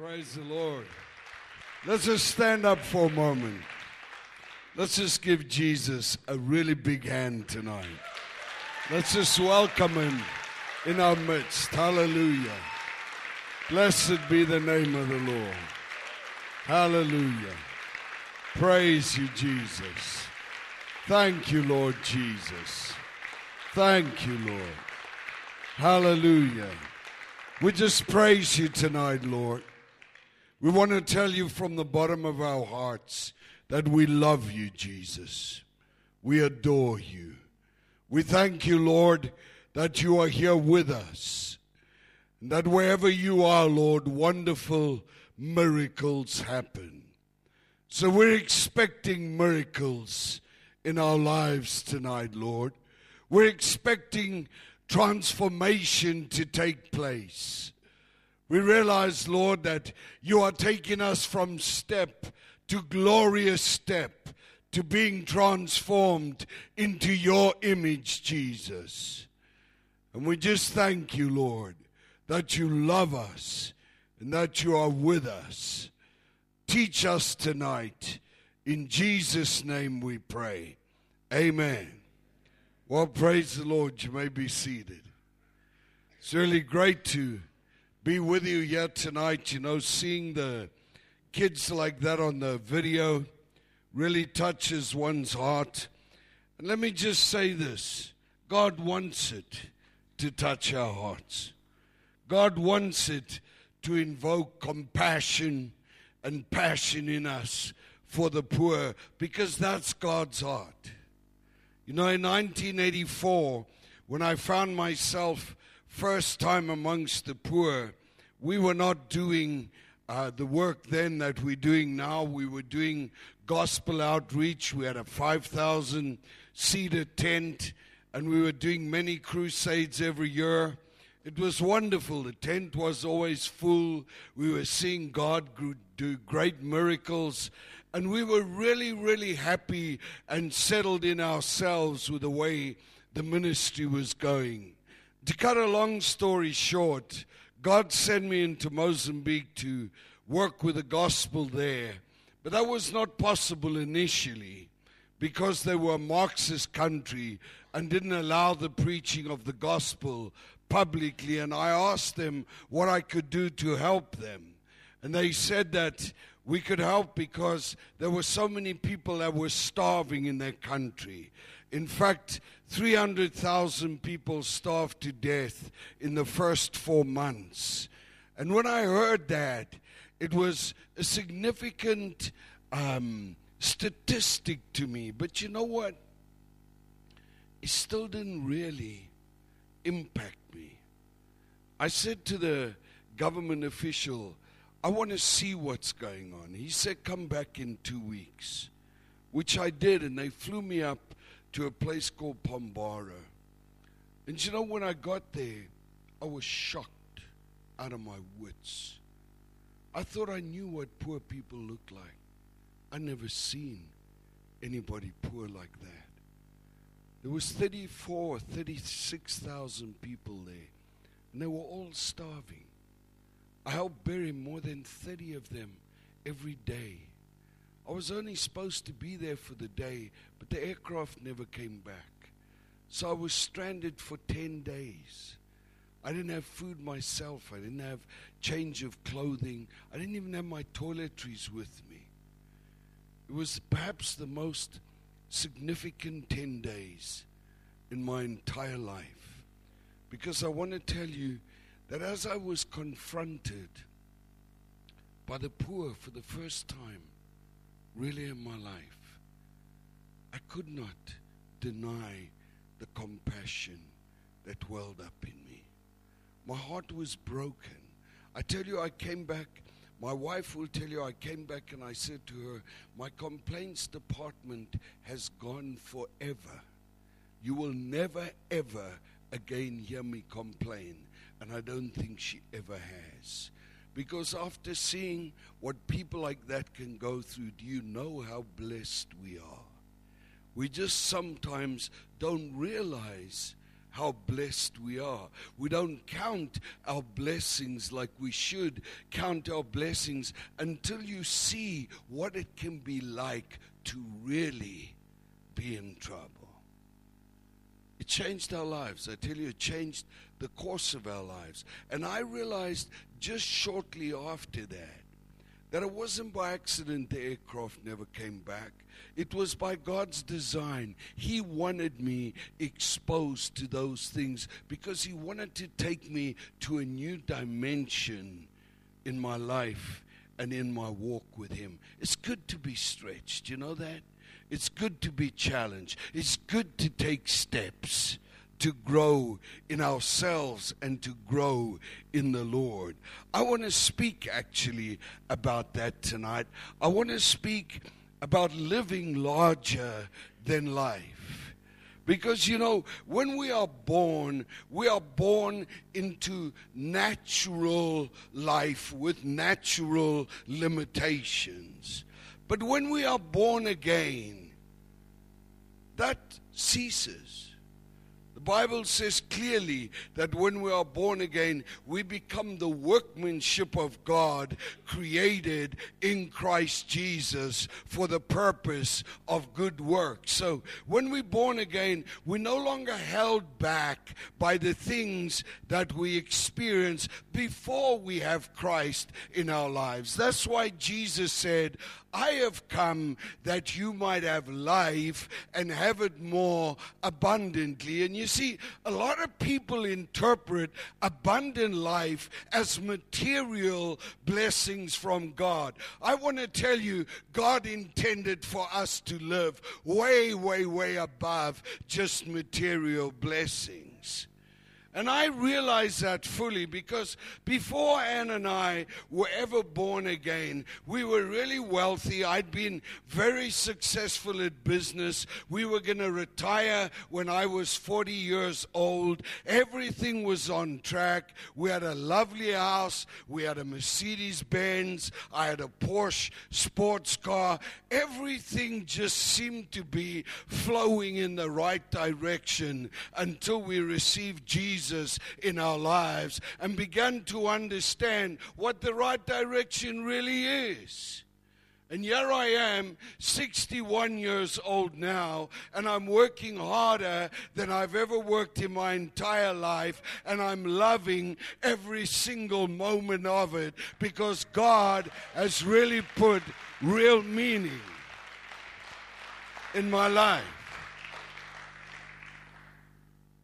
Praise the Lord. Let's just stand up for a moment. Let's just give Jesus a really big hand tonight. Let's just welcome him in our midst. Hallelujah. Blessed be the name of the Lord. Hallelujah. Praise you, Jesus. Thank you, Lord Jesus. Thank you, Lord. Hallelujah. We just praise you tonight, Lord. We want to tell you from the bottom of our hearts that we love you, Jesus. We adore you. We thank you, Lord, that you are here with us. And that wherever you are, Lord, wonderful miracles happen. So we're expecting miracles in our lives tonight, Lord. We're expecting transformation to take place. We realize, Lord, that you are taking us from step to glorious step to being transformed into your image, Jesus. And we just thank you, Lord, that you love us and that you are with us. Teach us tonight. In Jesus' name we pray. Amen. Well, praise the Lord. You may be seated. It's really great to be with you yet tonight. You know, seeing the kids like that on the video really touches one's heart. And let me just say this God wants it to touch our hearts. God wants it to invoke compassion and passion in us for the poor because that's God's heart. You know, in 1984, when I found myself first time amongst the poor, we were not doing uh, the work then that we're doing now. We were doing gospel outreach. We had a 5,000 seater tent, and we were doing many crusades every year. It was wonderful. The tent was always full. We were seeing God do great miracles. And we were really, really happy and settled in ourselves with the way the ministry was going. To cut a long story short, God sent me into Mozambique to work with the gospel there. But that was not possible initially because they were a Marxist country and didn't allow the preaching of the gospel publicly. And I asked them what I could do to help them. And they said that we could help because there were so many people that were starving in their country. In fact, 300,000 people starved to death in the first four months. And when I heard that, it was a significant um, statistic to me. But you know what? It still didn't really impact me. I said to the government official, I want to see what's going on. He said, Come back in two weeks, which I did, and they flew me up to a place called Pombara. And you know, when I got there, I was shocked out of my wits. I thought I knew what poor people looked like. I never seen anybody poor like that. There was 34, 36,000 people there, and they were all starving. I helped bury more than 30 of them every day. I was only supposed to be there for the day, but the aircraft never came back. So I was stranded for 10 days. I didn't have food myself. I didn't have change of clothing. I didn't even have my toiletries with me. It was perhaps the most significant 10 days in my entire life. Because I want to tell you that as I was confronted by the poor for the first time, really in my life, I could not deny the compassion that welled up in me. My heart was broken. I tell you, I came back. My wife will tell you, I came back and I said to her, My complaints department has gone forever. You will never, ever again hear me complain and I don't think she ever has. Because after seeing what people like that can go through, do you know how blessed we are? We just sometimes don't realize how blessed we are. We don't count our blessings like we should count our blessings until you see what it can be like to really be in trouble. Changed our lives. I tell you, it changed the course of our lives. And I realized just shortly after that that it wasn't by accident the aircraft never came back. It was by God's design. He wanted me exposed to those things because He wanted to take me to a new dimension in my life and in my walk with Him. It's good to be stretched. You know that? It's good to be challenged. It's good to take steps to grow in ourselves and to grow in the Lord. I want to speak actually about that tonight. I want to speak about living larger than life. Because, you know, when we are born, we are born into natural life with natural limitations. But when we are born again, that ceases. The Bible says clearly that when we are born again, we become the workmanship of God created in Christ Jesus for the purpose of good works. So when we're born again, we're no longer held back by the things that we experience before we have Christ in our lives. That's why Jesus said, I have come that you might have life and have it more abundantly. And you see, a lot of people interpret abundant life as material blessings from God. I want to tell you, God intended for us to live way, way, way above just material blessings. And I realize that fully because before Anne and I were ever born again, we were really wealthy. I'd been very successful at business. We were going to retire when I was 40 years old. Everything was on track. We had a lovely house. We had a Mercedes Benz. I had a Porsche sports car. Everything just seemed to be flowing in the right direction until we received Jesus Jesus in our lives and began to understand what the right direction really is. And here I am, 61 years old now, and I'm working harder than I've ever worked in my entire life, and I'm loving every single moment of it because God has really put real meaning in my life.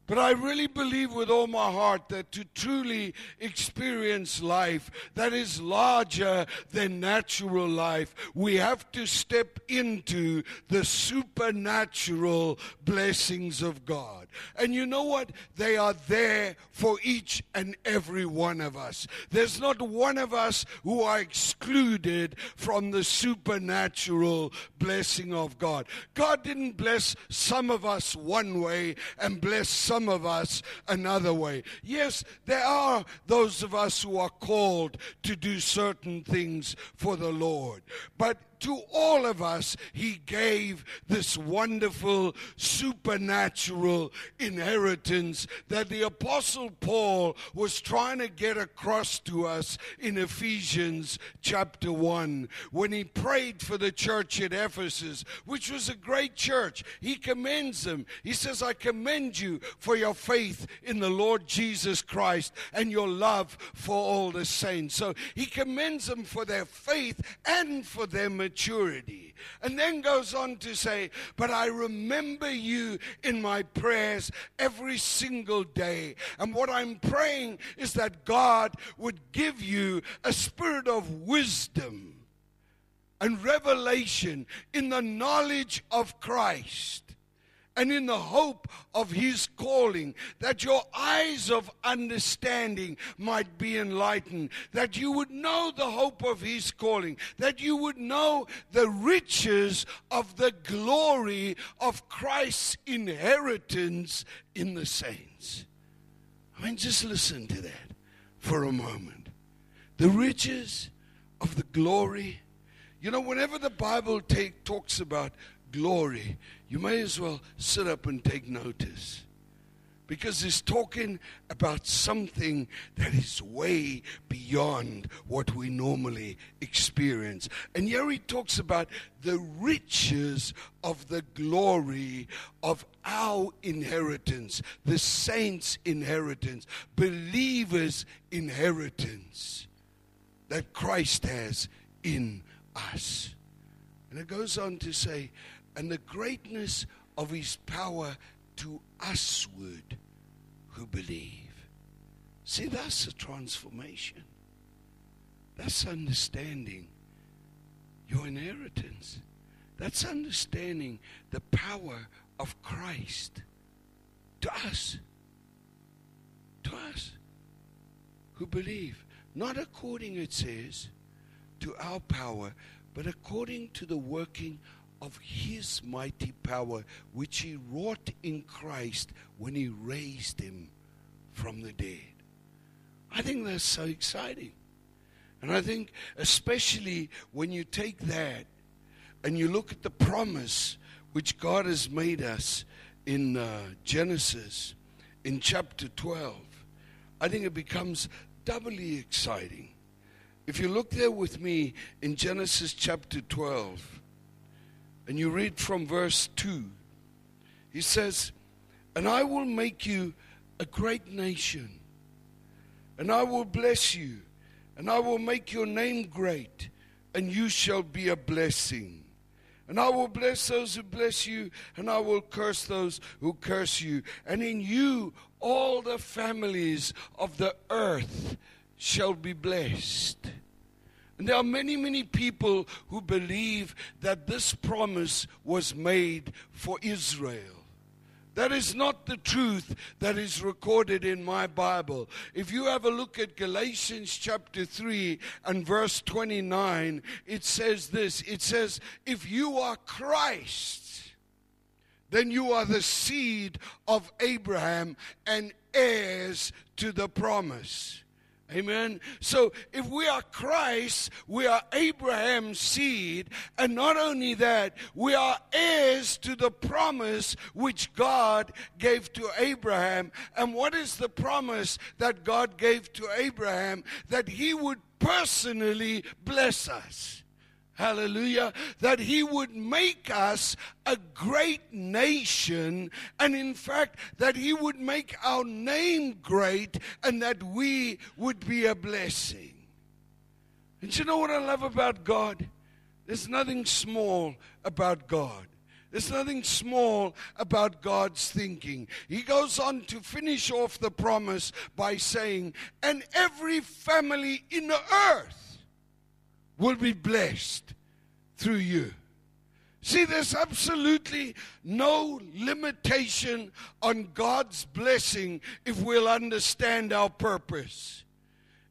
But I really believe with all my heart that to truly experience life that is larger than natural life, we have to step into the supernatural blessings of God. And you know what? They are there for each and every one of us. There's not one of us who are excluded from the supernatural blessing of God. God didn't bless some of us one way and bless some some of us another way. Yes, there are those of us who are called to do certain things for the Lord. But to all of us, He gave this wonderful supernatural inheritance that the Apostle Paul was trying to get across to us in Ephesians chapter 1 when he prayed for the church at Ephesus, which was a great church. He commends them. He says, I commend you for your faith in the Lord Jesus Christ and your love for all the saints. So he commends them for their faith and for their maturity. And then goes on to say, But I remember you in my prayers every single day. And what I'm praying is that God would give you a spirit of wisdom and revelation in the knowledge of Christ and in the hope of his calling, that your eyes of understanding might be enlightened, that you would know the hope of his calling, that you would know the riches of the glory of Christ's inheritance in the saints. I mean, just listen to that for a moment. The riches of the glory. You know, whenever the Bible take, talks about glory, you may as well sit up and take notice. because he's talking about something that is way beyond what we normally experience. And here he talks about the riches of the glory of our inheritance, the saints' inheritance, believers' inheritance that Christ has in us. And it goes on to say, and the greatness of his power to usward who believe. See, that's a transformation. That's understanding your inheritance. That's understanding the power of Christ to us. To us who believe. Not according, it says, to our power, but according to the working of his mighty power, which he wrought in Christ when he raised him from the dead. I think that's so exciting. And I think, especially when you take that and you look at the promise which God has made us in uh, Genesis in chapter 12, I think it becomes doubly exciting. If you look there with me in Genesis chapter 12, and you read from verse 2, he says, And I will make you a great nation, and I will bless you, and I will make your name great, and you shall be a blessing. And I will bless those who bless you, and I will curse those who curse you. And in you all the families of the earth shall be blessed. And there are many, many people who believe that this promise was made for Israel. That is not the truth that is recorded in my Bible. If you have a look at Galatians chapter 3 and verse 29, it says this it says, If you are Christ, then you are the seed of Abraham and heirs to the promise. Amen. So if we are Christ, we are Abraham's seed. And not only that, we are heirs to the promise which God gave to Abraham. And what is the promise that God gave to Abraham? That he would personally bless us. Hallelujah. That he would make us a great nation, and in fact, that he would make our name great, and that we would be a blessing. And you know what I love about God? There's nothing small about God. There's nothing small about God's thinking. He goes on to finish off the promise by saying, And every family in the earth will be blessed through you. See, there's absolutely no limitation on God's blessing if we'll understand our purpose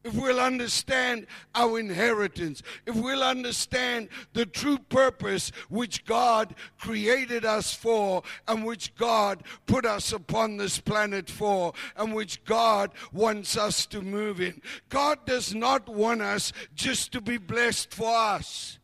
if we'll understand our inheritance, if we'll understand the true purpose which God created us for, and which God put us upon this planet for, and which God wants us to move in. God does not want us just to be blessed for us.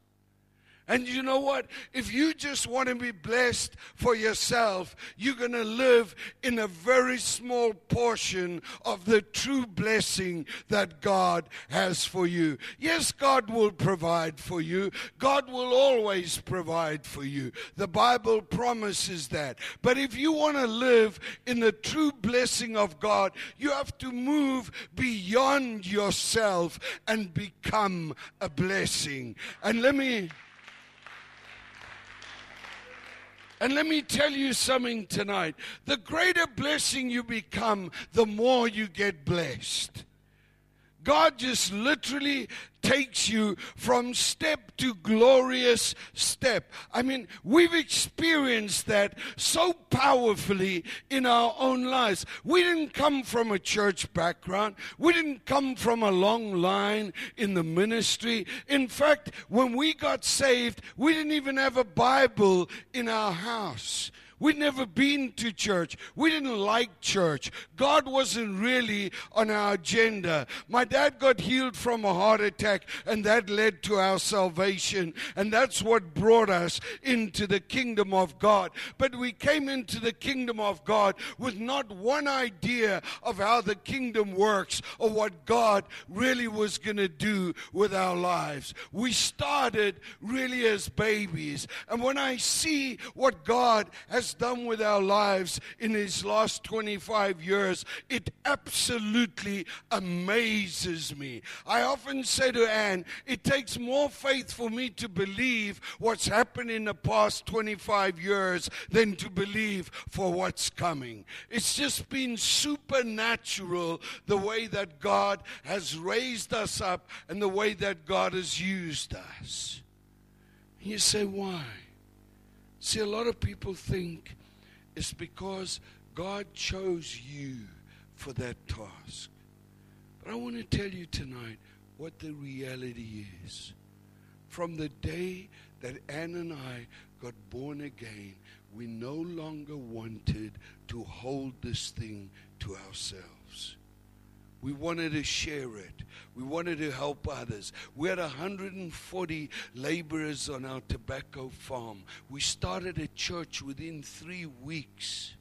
And you know what? If you just want to be blessed for yourself, you're going to live in a very small portion of the true blessing that God has for you. Yes, God will provide for you. God will always provide for you. The Bible promises that. But if you want to live in the true blessing of God, you have to move beyond yourself and become a blessing. And let me. And let me tell you something tonight. The greater blessing you become, the more you get blessed. God just literally takes you from step to glorious step. I mean, we've experienced that so powerfully in our own lives. We didn't come from a church background, we didn't come from a long line in the ministry. In fact, when we got saved, we didn't even have a Bible in our house. We'd never been to church. We didn't like church. God wasn't really on our agenda. My dad got healed from a heart attack, and that led to our salvation. And that's what brought us into the kingdom of God. But we came into the kingdom of God with not one idea of how the kingdom works or what God really was going to do with our lives. We started really as babies. And when I see what God has done with our lives in His last 25 years, it absolutely amazes me. I often say to Anne, it takes more faith for me to believe what's happened in the past 25 years than to believe for what's coming. It's just been supernatural the way that God has raised us up and the way that God has used us. You say, why? See, a lot of people think it's because God chose you for that task. But I want to tell you tonight what the reality is. From the day that Anne and I got born again, we no longer wanted to hold this thing to ourselves. We wanted to share it. We wanted to help others. We had 140 laborers on our tobacco farm. We started a church within three weeks.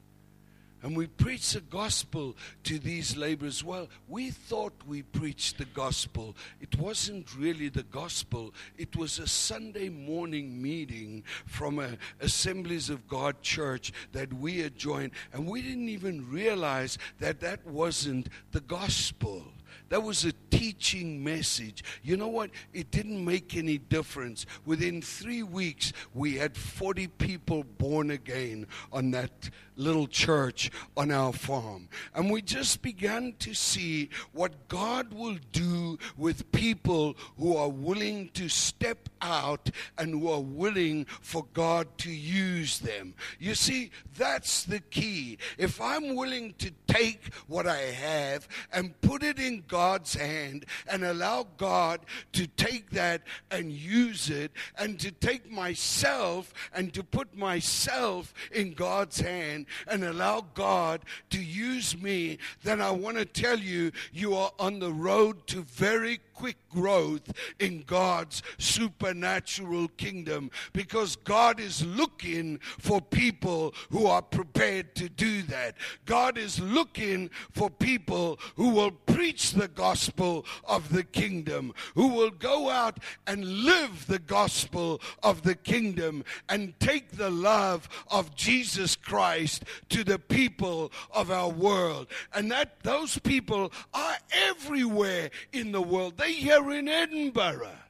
And we preached the gospel to these laborers. Well, we thought we preached the gospel. It wasn't really the gospel, it was a Sunday morning meeting from a Assemblies of God church that we had joined. And we didn't even realize that that wasn't the gospel. That was a teaching message. You know what? It didn't make any difference. Within three weeks, we had 40 people born again on that little church on our farm. And we just began to see what God will do with people who are willing to step out and who are willing for God to use them. You see, that's the key. If I'm willing to take what I have and put it in God's hand and allow God to take that and use it and to take myself and to put myself in God's hand and allow God to use me, then I want to tell you, you are on the road to very quick growth in God's supernatural kingdom because God is looking for people who are prepared to do that. God is looking for people who will preach the gospel of the kingdom, who will go out and live the gospel of the kingdom and take the love of Jesus Christ to the people of our world. And that those people are everywhere in the world. They here in Edinburgh.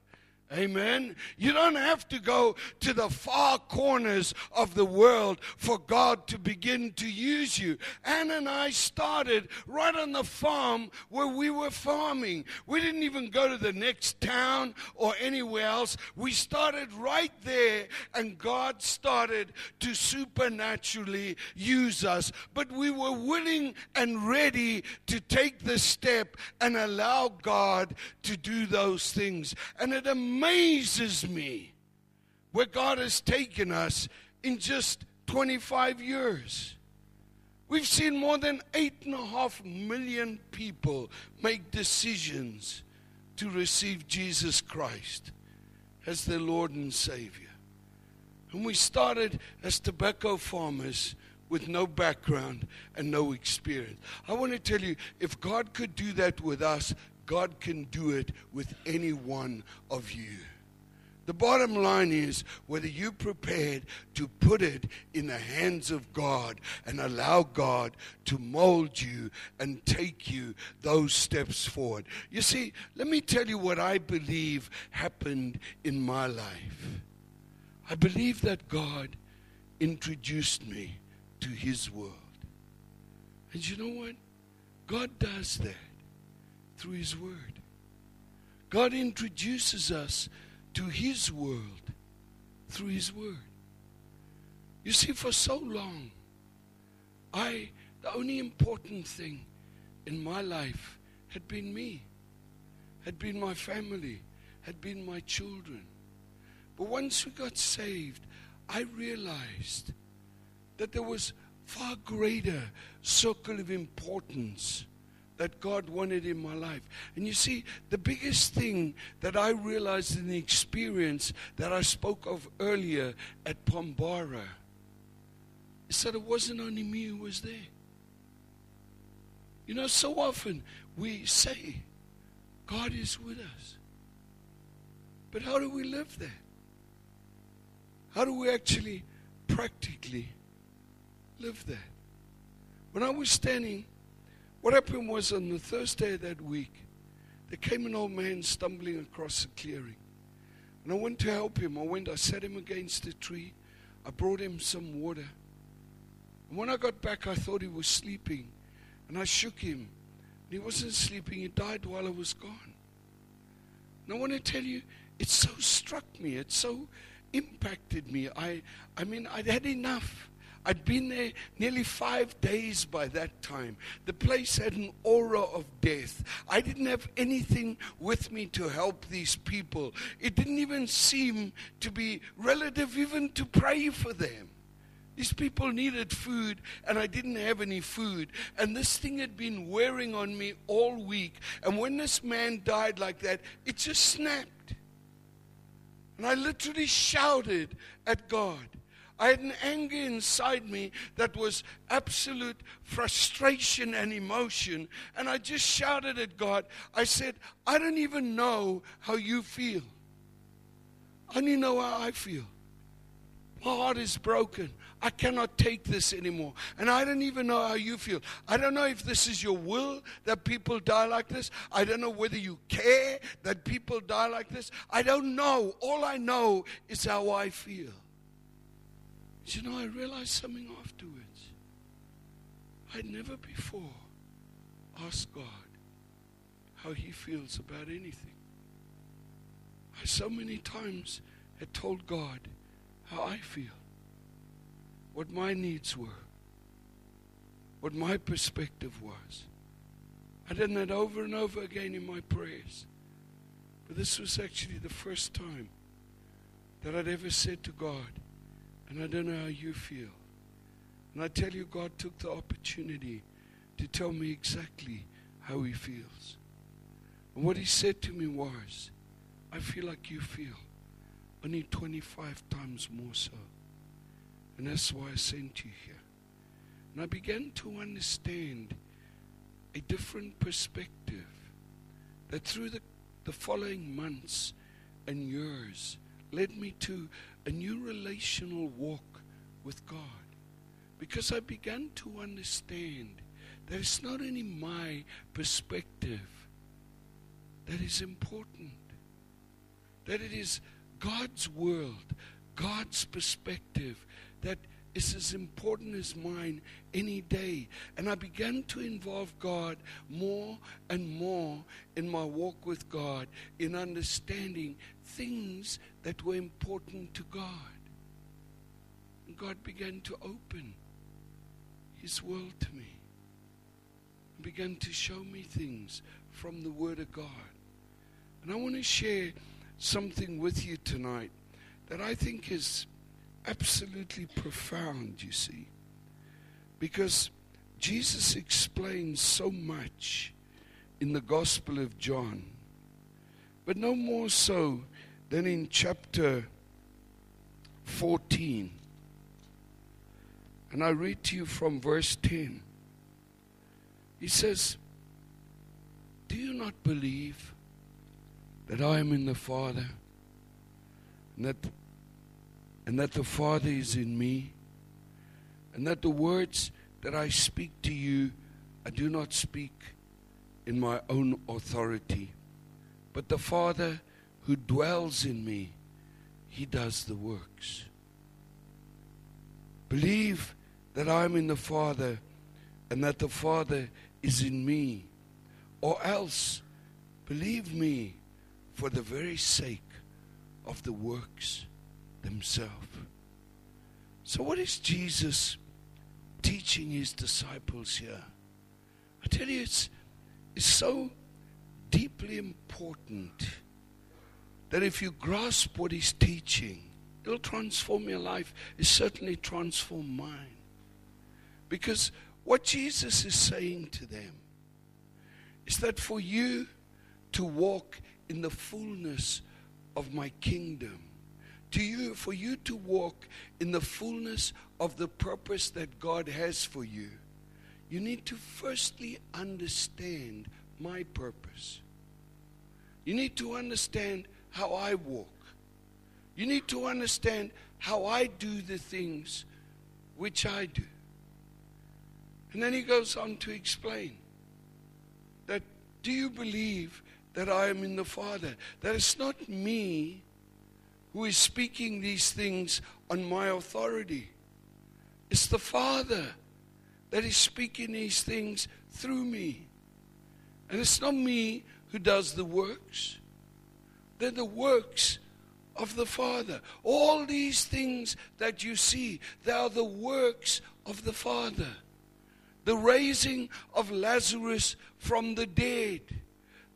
Amen. You don't have to go to the far corners of the world for God to begin to use you. Anne and I started right on the farm where we were farming. We didn't even go to the next town or anywhere else. We started right there, and God started to supernaturally use us. But we were willing and ready to take the step and allow God to do those things. And it amazed amazes me where God has taken us in just 25 years. We've seen more than eight and a half million people make decisions to receive Jesus Christ as their Lord and Savior. And we started as tobacco farmers with no background and no experience. I want to tell you if God could do that with us, God can do it with any one of you. The bottom line is whether you're prepared to put it in the hands of God and allow God to mold you and take you those steps forward. You see, let me tell you what I believe happened in my life. I believe that God introduced me to His world. And you know what? God does that through His Word. God introduces us to His world through His Word. You see, for so long, I, the only important thing in my life had been me, had been my family, had been my children. But once we got saved, I realized that there was far greater circle of importance that God wanted in my life. And you see, the biggest thing that I realized in the experience that I spoke of earlier at Pombara is that it wasn't only me who was there. You know, so often we say, God is with us. But how do we live there? How do we actually practically live there? When I was standing, what happened was on the Thursday of that week, there came an old man stumbling across the clearing. And I went to help him. I went, I set him against a tree. I brought him some water. And when I got back, I thought he was sleeping. And I shook him. And he wasn't sleeping, he died while I was gone. And I want to tell you, it so struck me. It so impacted me. I, I mean, I'd had enough. I'd been there nearly five days by that time. The place had an aura of death. I didn't have anything with me to help these people. It didn't even seem to be relative even to pray for them. These people needed food, and I didn't have any food. And this thing had been wearing on me all week. And when this man died like that, it just snapped. And I literally shouted at God. I had an anger inside me that was absolute frustration and emotion. And I just shouted at God. I said, I don't even know how you feel. I only know how I feel. My heart is broken. I cannot take this anymore. And I don't even know how you feel. I don't know if this is your will that people die like this. I don't know whether you care that people die like this. I don't know. All I know is how I feel. You know, I realized something afterwards. I'd never before asked God how He feels about anything. I so many times had told God how I feel what my needs were, what my perspective was. I did that over and over again in my prayers. But this was actually the first time that I'd ever said to God, and I don't know how you feel. And I tell you, God took the opportunity to tell me exactly how He feels. And what He said to me was, I feel like you feel, only 25 times more so. And that's why I sent you here. And I began to understand a different perspective that through the, the following months and years led me to a new relational walk with God. Because I began to understand that it's not only my perspective that is important, that it is God's world, God's perspective that is as important as mine any day. And I began to involve God more and more in my walk with God, in understanding things that were important to God. And God began to open His world to me, and began to show me things from the Word of God. And I want to share something with you tonight that I think is absolutely profound, you see. Because Jesus explains so much in the Gospel of John, but no more so than in chapter 14. And I read to you from verse 10. He says, Do you not believe that I am in the Father and that and that the Father is in me, and that the words that I speak to you, I do not speak in my own authority, but the Father who dwells in me, he does the works. Believe that I am in the Father and that the Father is in me, or else believe me for the very sake of the works themselves. So, what is Jesus teaching his disciples here? I tell you, it's, it's so deeply important that if you grasp what he's teaching, it'll transform your life. It certainly transformed mine. Because what Jesus is saying to them is that for you to walk in the fullness of my kingdom, to you, for you to walk in the fullness of the purpose that God has for you, you need to firstly understand my purpose. You need to understand how I walk. You need to understand how I do the things which I do. And then he goes on to explain that do you believe that I am in the Father? That it's not me who is speaking these things on my authority. It's the Father that is speaking these things through me. And it's not me who does the works, they're the works of the Father. All these things that you see, they are the works of the Father. The raising of Lazarus from the dead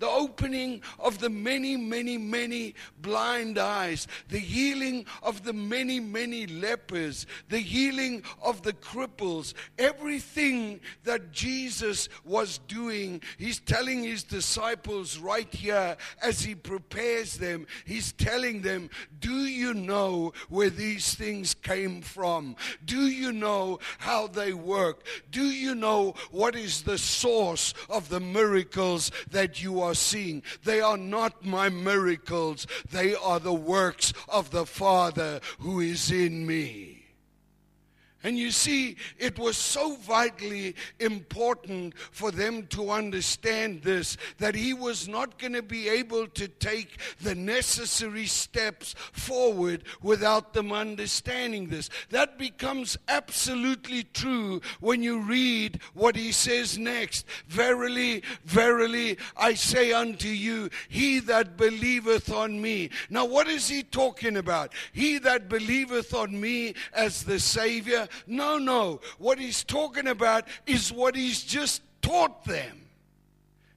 the opening of the many, many, many blind eyes, the healing of the many, many lepers, the healing of the cripples, everything that Jesus was doing, he's telling his disciples right here as he prepares them, he's telling them, Do you know where these things came from? Do you know how they work? Do you know what is the source of the miracles that you are? Are seeing. They are not my miracles, they are the works of the Father who is in me. And you see, it was so vitally important for them to understand this that he was not going to be able to take the necessary steps forward without them understanding this. That becomes absolutely true when you read what he says next. Verily, verily, I say unto you, he that believeth on me. Now, what is he talking about? He that believeth on me as the Savior no, no. What he's talking about is what he's just taught them.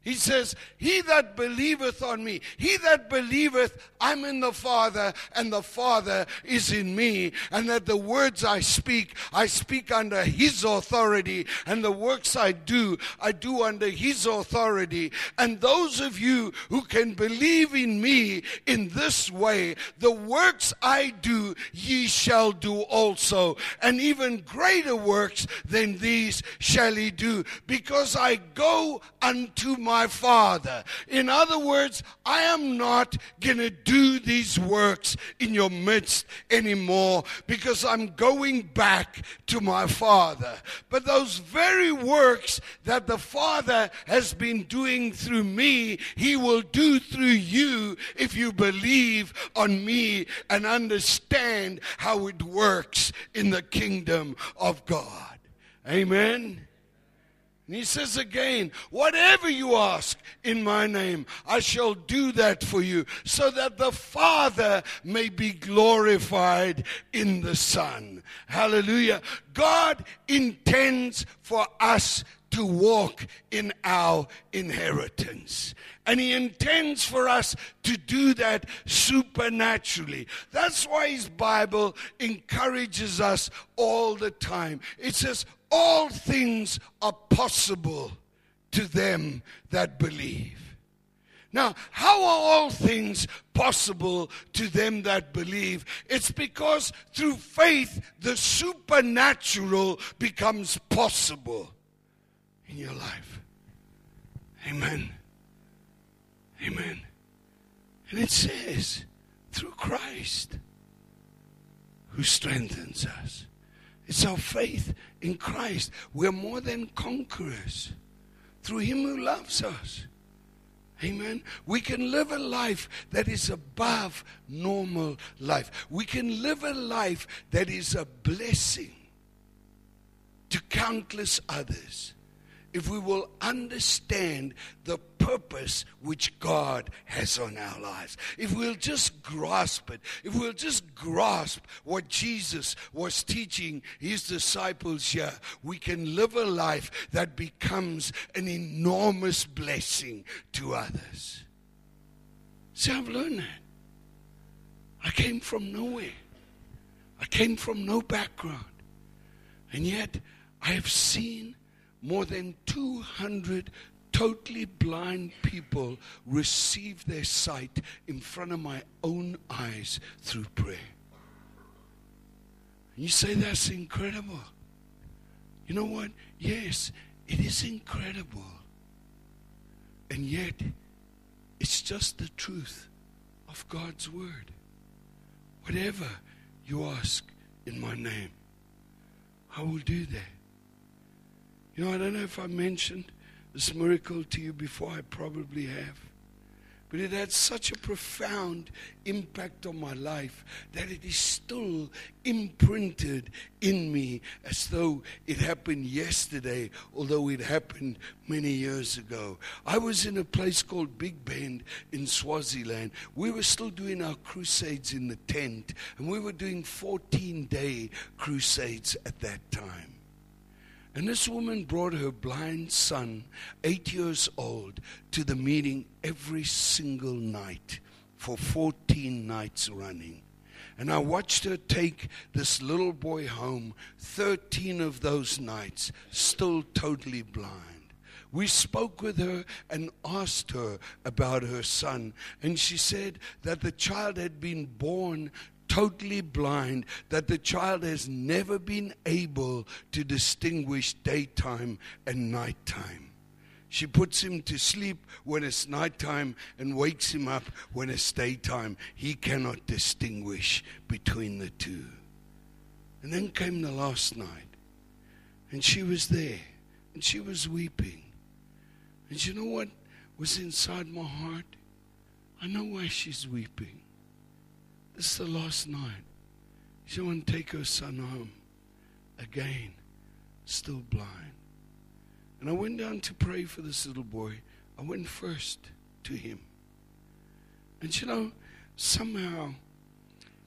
He says, He that believeth on me, he that believeth I'm in the Father and the Father is in me, and that the words I speak, I speak under His authority, and the works I do, I do under His authority. And those of you who can believe in me in this way, the works I do, ye shall do also, and even greater works than these shall ye do, because I go unto my my Father. In other words, I am not going to do these works in your midst anymore because I'm going back to my Father. But those very works that the Father has been doing through me, He will do through you if you believe on me and understand how it works in the kingdom of God. Amen. And he says again, Whatever you ask in my name, I shall do that for you, so that the Father may be glorified in the Son. Hallelujah. God intends for us to walk in our inheritance. And He intends for us to do that supernaturally. That's why His Bible encourages us all the time. It says, all things are possible to them that believe. Now, how are all things possible to them that believe? It's because through faith, the supernatural becomes possible in your life. Amen. Amen. And it says, through Christ who strengthens us. It's our faith in Christ. We're more than conquerors through Him who loves us. Amen. We can live a life that is above normal life. We can live a life that is a blessing to countless others if we will understand the purpose which God has on our lives. If we'll just grasp it, if we'll just grasp what Jesus was teaching his disciples here, we can live a life that becomes an enormous blessing to others. See, I've learned that. I came from nowhere. I came from no background. And yet, I have seen more than 200 totally blind people receive their sight in front of my own eyes through prayer. You say that's incredible. You know what? Yes, it is incredible. And yet, it's just the truth of God's word. Whatever you ask in my name, I will do that. You know, I don't know if I mentioned this miracle to you before, I probably have. But it had such a profound impact on my life that it is still imprinted in me as though it happened yesterday, although it happened many years ago. I was in a place called Big Bend in Swaziland. We were still doing our crusades in the tent, and we were doing 14 day crusades at that time. And this woman brought her blind son, eight years old, to the meeting every single night for 14 nights running. And I watched her take this little boy home 13 of those nights, still totally blind. We spoke with her and asked her about her son. And she said that the child had been born totally blind that the child has never been able to distinguish daytime and nighttime. She puts him to sleep when it's nighttime and wakes him up when it's daytime. He cannot distinguish between the two. And then came the last night, and she was there, and she was weeping. And you know what was inside my heart? I know why she's weeping. This is the last night. She want to take her son home. Again, still blind. And I went down to pray for this little boy. I went first to him. And you know, somehow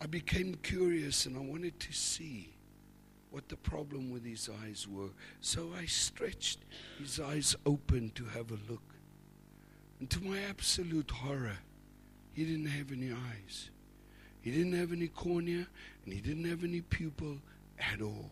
I became curious and I wanted to see what the problem with his eyes were. So I stretched his eyes open to have a look. And to my absolute horror, he didn't have any eyes. He didn't have any cornea and he didn't have any pupil at all.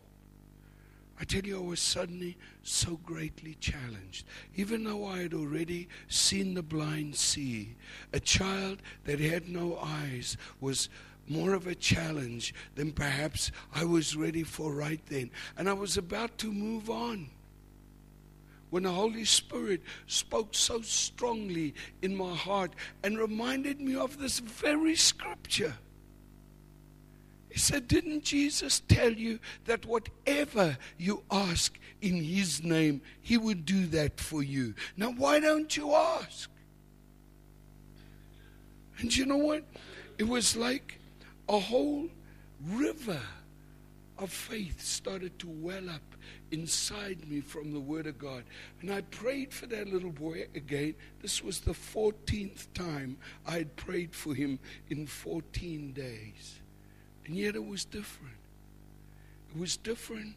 I tell you, I was suddenly so greatly challenged. Even though I had already seen the blind see, a child that had no eyes was more of a challenge than perhaps I was ready for right then. And I was about to move on when the Holy Spirit spoke so strongly in my heart and reminded me of this very scripture. He said, Didn't Jesus tell you that whatever you ask in His name, He would do that for you? Now, why don't you ask? And you know what? It was like a whole river of faith started to well up inside me from the Word of God. And I prayed for that little boy again. This was the 14th time I had prayed for him in 14 days. And yet it was different. It was different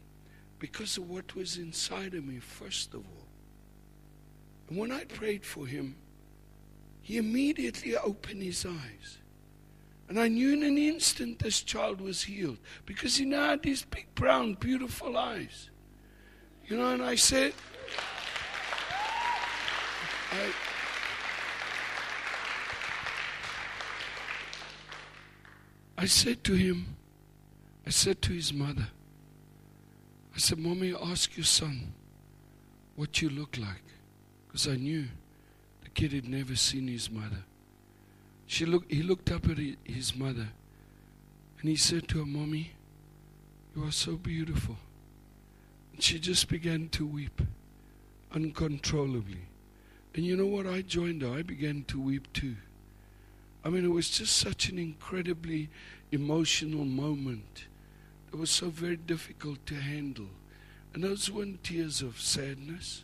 because of what was inside of me, first of all. And when I prayed for him, he immediately opened his eyes. And I knew in an instant this child was healed because he now had these big, brown, beautiful eyes. You know, and I said, I, I said to him, I said to his mother, I said, Mommy, ask your son what you look like. Because I knew the kid had never seen his mother. She looked, he looked up at his mother and he said to her, Mommy, you are so beautiful. And she just began to weep uncontrollably. And you know what? I joined her. I began to weep too. I mean, it was just such an incredibly emotional moment. It was so very difficult to handle. And those weren't tears of sadness,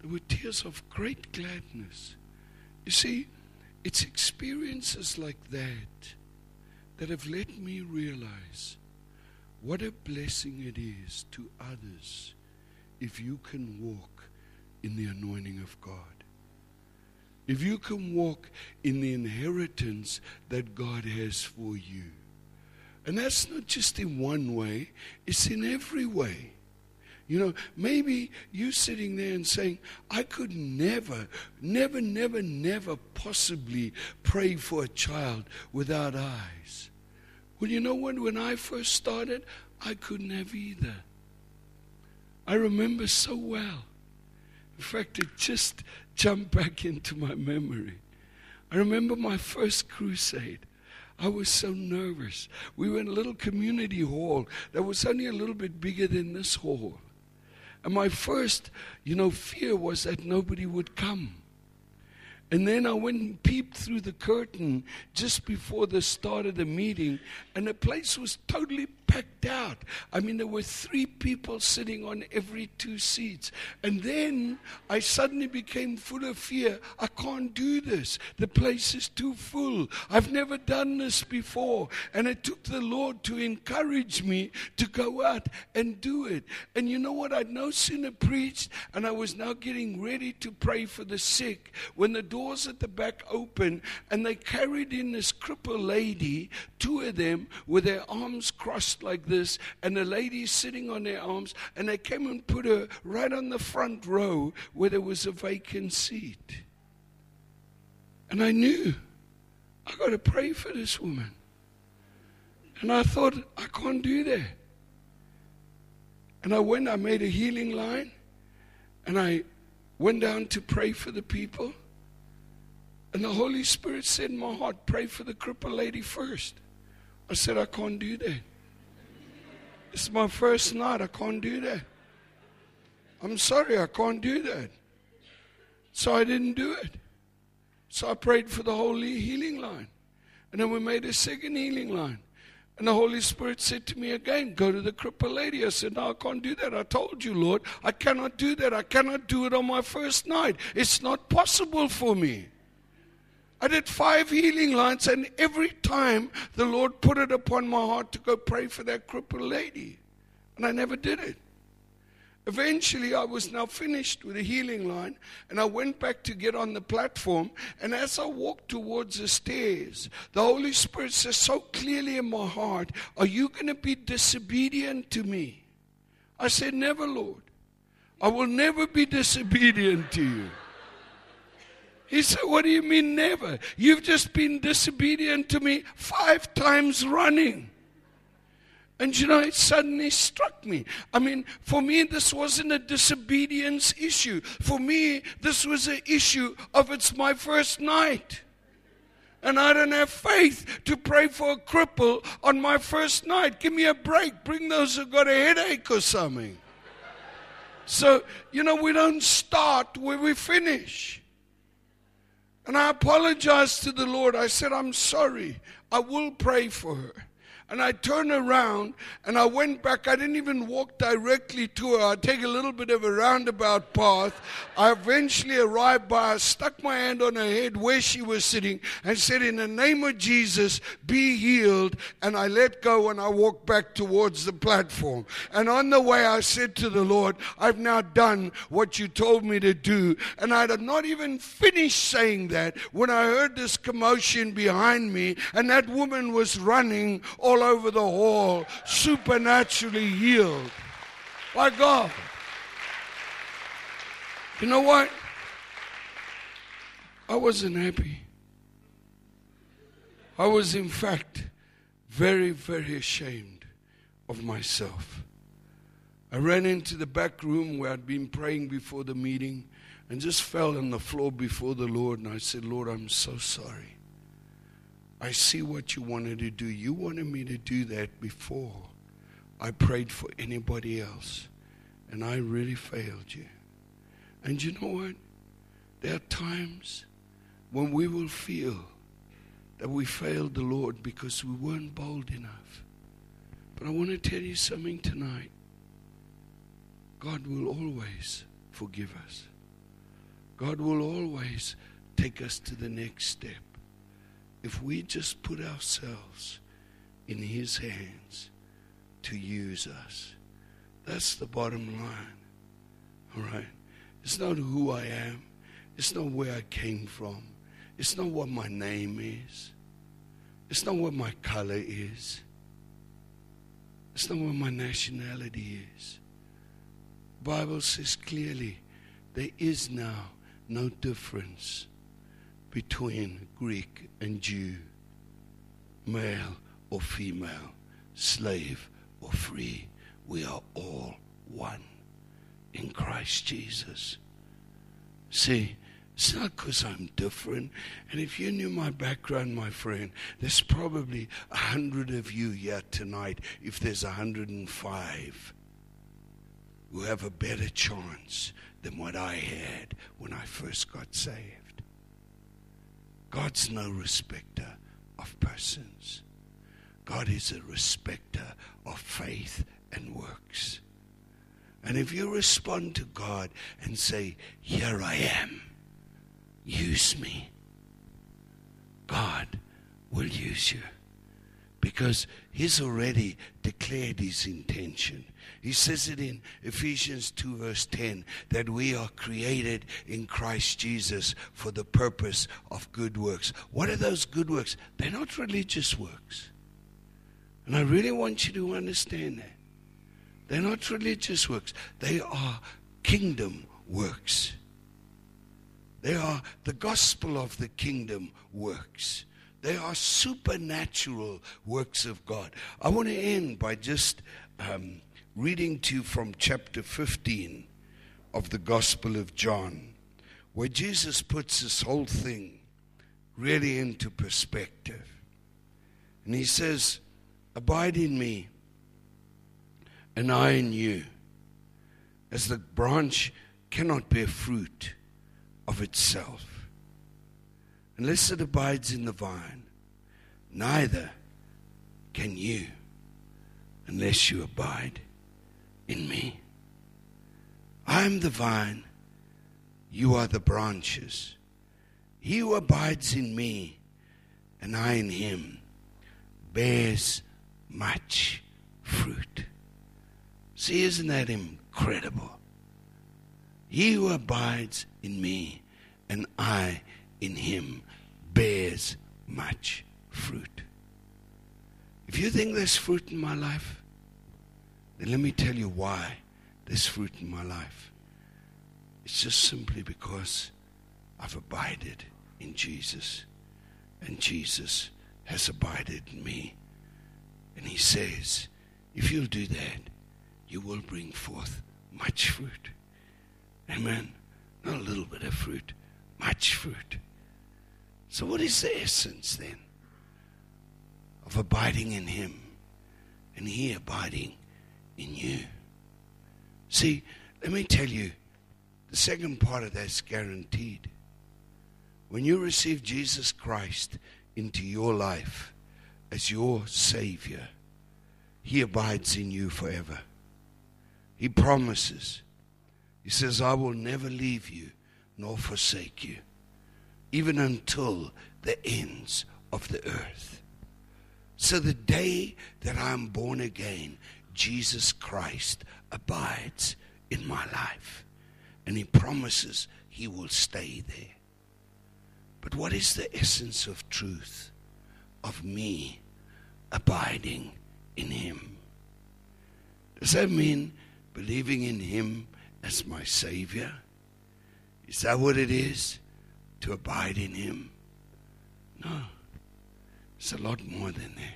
they were tears of great gladness. You see, it's experiences like that that have let me realize what a blessing it is to others if you can walk in the anointing of God. If you can walk in the inheritance that God has for you. And that's not just in one way, it's in every way. You know, maybe you sitting there and saying, I could never, never, never, never possibly pray for a child without eyes. Well, you know what? When I first started, I couldn't have either. I remember so well. In fact, it just jumped back into my memory. I remember my first crusade. I was so nervous. We were in a little community hall that was only a little bit bigger than this hall. And my first, you know, fear was that nobody would come. And then I went and peeped through the curtain just before the start of the meeting, and the place was totally packed out. I mean, there were three people sitting on every two seats. And then I suddenly became full of fear. I can't do this. The place is too full. I've never done this before. And it took the Lord to encourage me to go out and do it. And you know what? I'd no sooner preached, and I was now getting ready to pray for the sick when the doors at the back opened, and they carried in this crippled lady, two of them, with their arms crossed like this, and the lady sitting on their arms, and they came and put her right on the front row where there was a vacant seat. And I knew I got to pray for this woman. And I thought, I can't do that. And I went, I made a healing line, and I went down to pray for the people. And the Holy Spirit said in my heart, pray for the crippled lady first. I said, I can't do that. It's my first night. I can't do that. I'm sorry, I can't do that. So I didn't do it. So I prayed for the holy healing line. And then we made a second healing line. And the Holy Spirit said to me again, Go to the crippled lady. I said, No, I can't do that. I told you, Lord, I cannot do that. I cannot do it on my first night. It's not possible for me. I did five healing lines, and every time the Lord put it upon my heart to go pray for that crippled lady. And I never did it. Eventually, I was now finished with the healing line, and I went back to get on the platform. And as I walked towards the stairs, the Holy Spirit says so clearly in my heart, Are you going to be disobedient to me? I said, Never, Lord. I will never be disobedient to you. He said, What do you mean never? You've just been disobedient to me five times running. And you know, it suddenly struck me. I mean, for me, this wasn't a disobedience issue. For me, this was an issue of it's my first night. And I don't have faith to pray for a cripple on my first night. Give me a break. Bring those who got a headache or something. So, you know, we don't start where we finish. And I apologized to the Lord. I said, I'm sorry. I will pray for her. And I turned around and I went back. I didn't even walk directly to her. I take a little bit of a roundabout path. I eventually arrived by her, stuck my hand on her head where she was sitting, and said, In the name of Jesus, be healed. And I let go and I walked back towards the platform. And on the way, I said to the Lord, I've now done what you told me to do. And I had not even finished saying that when I heard this commotion behind me, and that woman was running all over the hall, supernaturally healed by God. You know what? I wasn't happy. I was, in fact, very, very ashamed of myself. I ran into the back room where I'd been praying before the meeting and just fell on the floor before the Lord. And I said, Lord, I'm so sorry. I see what you wanted to do. You wanted me to do that before I prayed for anybody else. And I really failed you. And you know what? There are times when we will feel that we failed the Lord because we weren't bold enough. But I want to tell you something tonight. God will always forgive us. God will always take us to the next step if we just put ourselves in His hands to use us. That's the bottom line. All right? It's not who I am, it's not where I came from, it's not what my name is, it's not what my color is, it's not what my nationality is. Bible says clearly there is now no difference between Greek and Jew, male or female, slave or free. We are all one in Christ Jesus. See, it's not because I'm different. And if you knew my background, my friend, there's probably a hundred of you here tonight, if there's a hundred and five, who have a better chance than what I had when I first got saved. God's no respecter of persons. God is a respecter of faith and works. And if you respond to God and say, Here I am, use me, God will use you. Because He's already declared His intention. He says it in Ephesians 2, verse 10, that we are created in Christ Jesus for the purpose of good works. What are those good works? They're not religious works. And I really want you to understand that. They're not religious works, they are kingdom works. They are the gospel of the kingdom works. They are supernatural works of God. I want to end by just um, reading to you from chapter 15 of the Gospel of John, where Jesus puts this whole thing really into perspective. And he says, Abide in me, and I in you, as the branch cannot bear fruit of itself unless it abides in the vine, neither can you unless you abide in me. I am the vine, you are the branches. He who abides in me, and I in him, bears much fruit. See, isn't that incredible? He who abides in me and I in him bears much fruit. If you think there's fruit in my life, then let me tell you why there's fruit in my life. It's just simply because I've abided in Jesus, and Jesus has abided in me. And he says, if you'll do that, you will bring forth much fruit. Amen. Not a little bit of fruit, much fruit. So, what is the essence then of abiding in Him and He abiding in you? See, let me tell you, the second part of that's guaranteed. When you receive Jesus Christ into your life as your Savior, He abides in you forever. He promises. He says, I will never leave you nor forsake you, even until the ends of the earth. So the day that I'm born again, Jesus Christ abides in my life. And he promises he will stay there. But what is the essence of truth? Of me abiding in him. Does that mean believing in him as my Savior? Is that what it is? To abide in him? No. It's a lot more than that.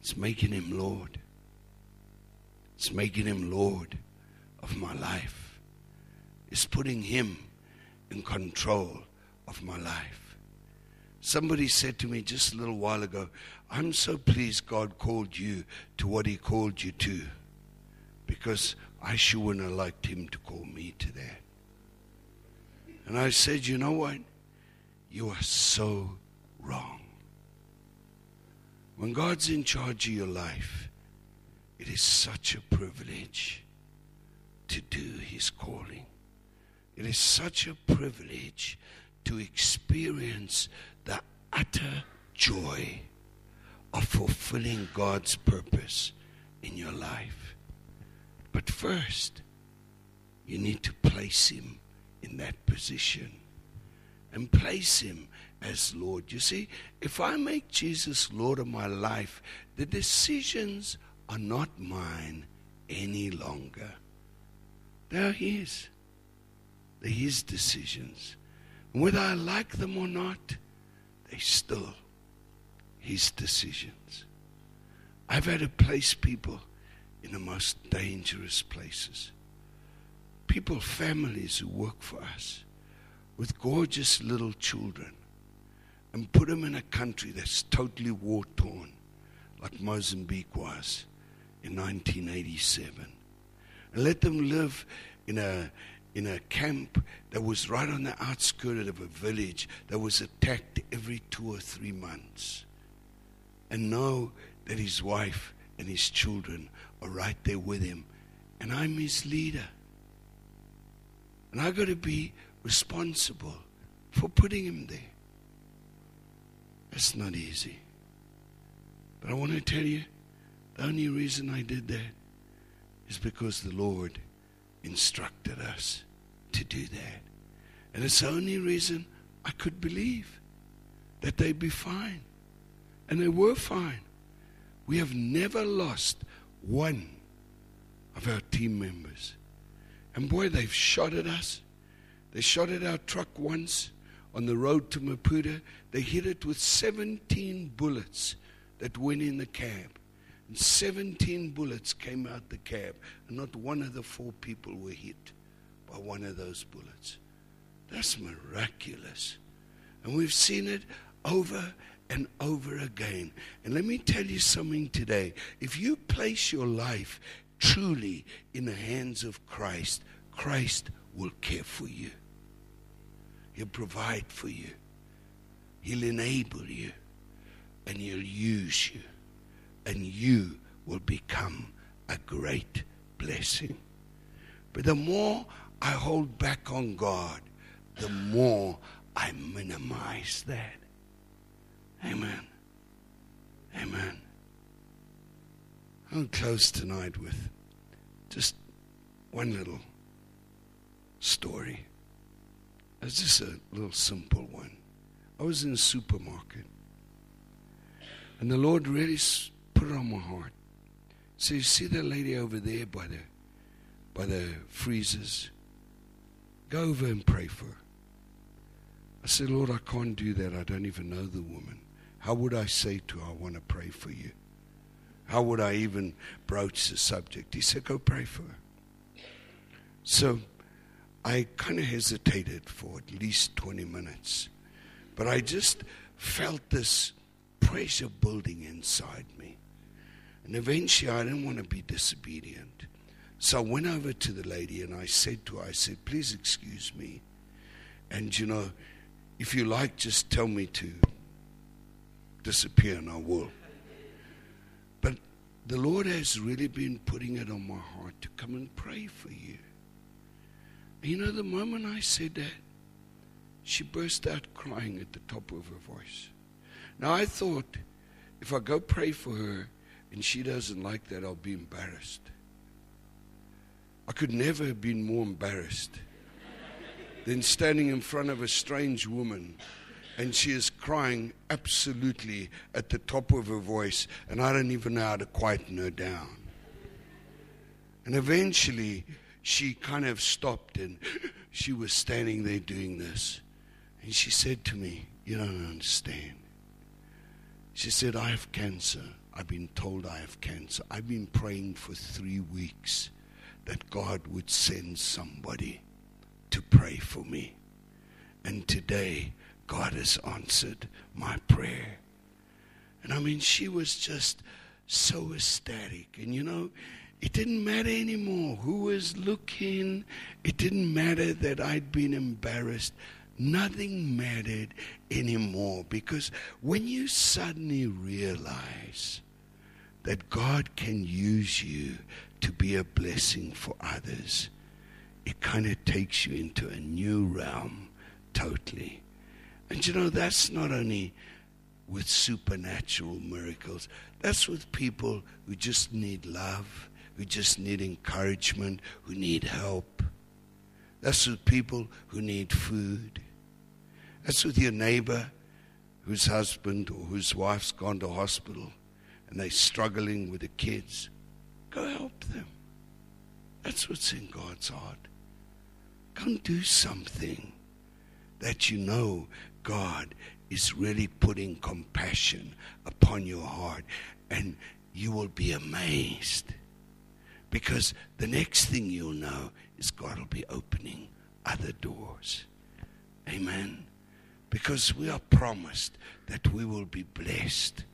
It's making him Lord. It's making him Lord of my life. It's putting him in control of my life. Somebody said to me just a little while ago, I'm so pleased God called you to what he called you to because I sure wouldn't have liked him to call me to that. And I said, You know what? You are so wrong. When God's in charge of your life, it is such a privilege to do His calling. It is such a privilege to experience the utter joy of fulfilling God's purpose in your life. But first, you need to place Him in that position and place Him as Lord. You see, if I make Jesus Lord of my life, the decisions are not mine any longer. They're His. They're His decisions. And whether I like them or not, they're still His decisions. I've had to place people in the most dangerous places. People, families who work for us with gorgeous little children and put them in a country that's totally war torn, like Mozambique was in 1987. And let them live in a, in a camp that was right on the outskirts of a village that was attacked every two or three months. And know that his wife and his children are right there with him. And I'm his leader. And I've got to be responsible for putting him there. That's not easy. But I want to tell you the only reason I did that is because the Lord instructed us to do that. And it's the only reason I could believe that they'd be fine. And they were fine. We have never lost one of our team members. And boy, they've shot at us. They shot at our truck once on the road to Maputo. They hit it with 17 bullets that went in the cab. And 17 bullets came out the cab, and not one of the four people were hit by one of those bullets. That's miraculous. And we've seen it over and over again. And let me tell you something today. If you place your life truly in the hands of Christ, Christ will care for you. He'll provide for you. He'll enable you. And He'll use you. And you will become a great blessing. But the more I hold back on God, the more I minimize that. Amen. Amen. I'll close tonight with just one little story. It's just a little simple one. I was in a supermarket, and the Lord really put it on my heart. So you see that lady over there by the by the freezers? Go over and pray for her. I said, Lord, I can't do that. I don't even know the woman. How would I say to her, I want to pray for you? How would I even broach the subject? He said, Go pray for her. So I kind of hesitated for at least 20 minutes. But I just felt this pressure building inside me. And eventually I didn't want to be disobedient. So I went over to the lady and I said to her, I said, please excuse me. And you know, if you like, just tell me to disappear and I will. But the Lord has really been putting it on my heart to come and pray for you. You know, the moment I said that, she burst out crying at the top of her voice. Now, I thought if I go pray for her and she doesn't like that, I'll be embarrassed. I could never have been more embarrassed than standing in front of a strange woman and she is crying absolutely at the top of her voice, and I don't even know how to quieten her down. And eventually, she kind of stopped and she was standing there doing this. And she said to me, You don't understand. She said, I have cancer. I've been told I have cancer. I've been praying for three weeks that God would send somebody to pray for me. And today, God has answered my prayer. And I mean, she was just so ecstatic. And you know, it didn't matter anymore who was looking. It didn't matter that I'd been embarrassed. Nothing mattered anymore because when you suddenly realize that God can use you to be a blessing for others, it kind of takes you into a new realm totally. And you know, that's not only with supernatural miracles, that's with people who just need love who just need encouragement, who need help. That's with people who need food. That's with your neighbor whose husband or whose wife's gone to hospital and they're struggling with the kids. Go help them. That's what's in God's heart. Come do something that you know God is really putting compassion upon your heart. And you will be amazed. Because the next thing you'll know is God will be opening other doors. Amen. Because we are promised that we will be blessed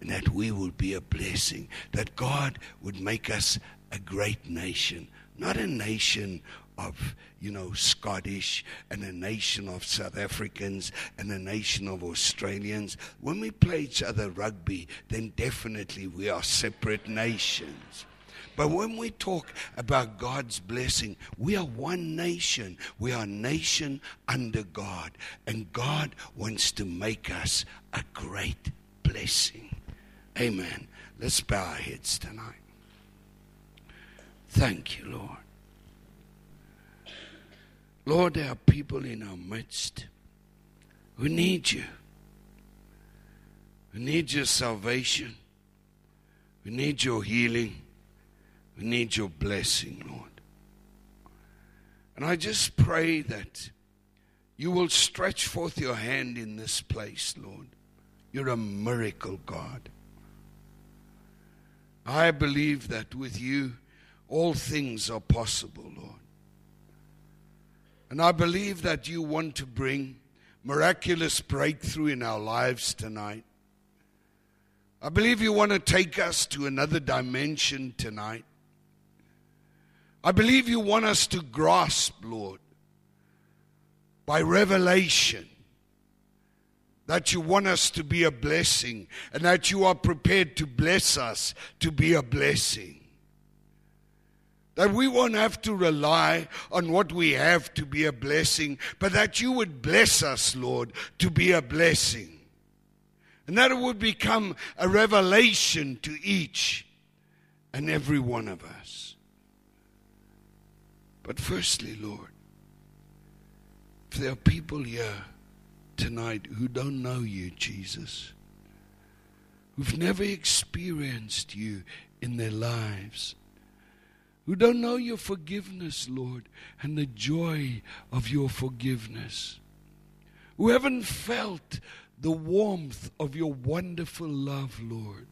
and that we will be a blessing, that God would make us a great nation, not a nation of, you know, Scottish and a nation of South Africans and a nation of Australians. When we play each other rugby, then definitely we are separate nations. But when we talk about God's blessing, we are one nation. We are a nation under God. And God wants to make us a great blessing. Amen. Let's bow our heads tonight. Thank you, Lord. Lord, there are people in our midst who need you, who need your salvation, who need your healing, who need your blessing, Lord. And I just pray that you will stretch forth your hand in this place, Lord. You're a miracle God. I believe that with you all things are possible, Lord. And I believe that you want to bring miraculous breakthrough in our lives tonight. I believe you want to take us to another dimension tonight. I believe you want us to grasp, Lord, by revelation, that you want us to be a blessing and that you are prepared to bless us to be a blessing. That we won't have to rely on what we have to be a blessing, but that you would bless us, Lord, to be a blessing. And that it would become a revelation to each and every one of us. But firstly, Lord, if there are people here tonight who don't know you, Jesus, who've never experienced you in their lives, who don't know your forgiveness, Lord, and the joy of your forgiveness, who haven't felt the warmth of your wonderful love, Lord,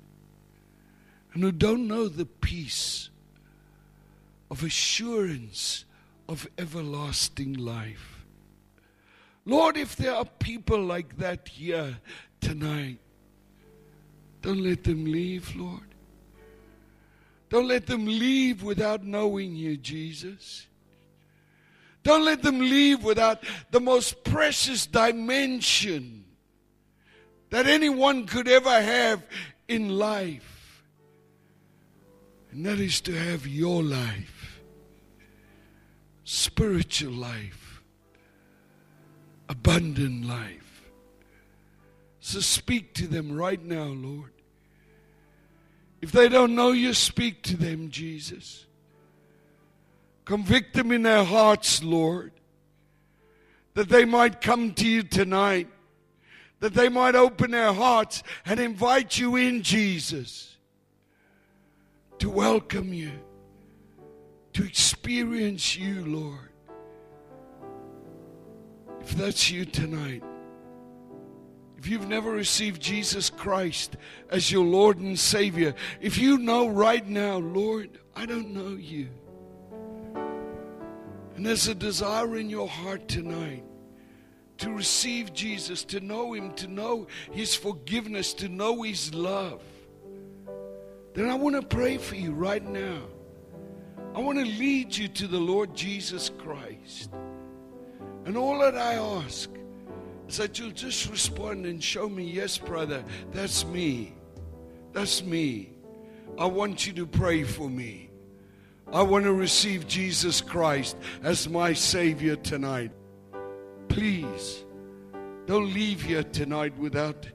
and who don't know the peace of assurance of everlasting life. Lord, if there are people like that here tonight, don't let them leave, Lord. Don't let them leave without knowing you, Jesus. Don't let them leave without the most precious dimension that anyone could ever have in life. And that is to have your life, spiritual life, abundant life. So speak to them right now, Lord. If they don't know you, speak to them, Jesus. Convict them in their hearts, Lord, that they might come to you tonight, that they might open their hearts and invite you in, Jesus, to welcome you, to experience you, Lord. If that's you tonight, if you've never received Jesus Christ as your Lord and Savior, if you know right now, Lord, I don't know you. And there's a desire in your heart tonight to receive Jesus, to know Him, to know His forgiveness, to know His love, then I want to pray for you right now. I want to lead you to the Lord Jesus Christ. And all that I ask is that you'll just respond and show me, yes, brother, that's me. That's me. I want you to pray for me. I want to receive Jesus Christ as my Savior tonight. Please, don't leave here tonight without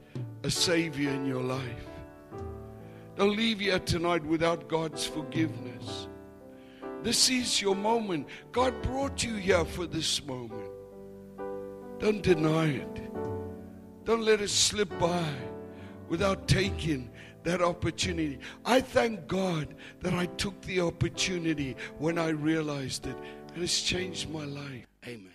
a Savior in your life. Don't leave here tonight without God's forgiveness. This is your moment. God brought you here for this moment. Don't deny it. Don't let it slip by without taking that opportunity. I thank God that I took the opportunity when I realized it, and it's changed my life. Amen.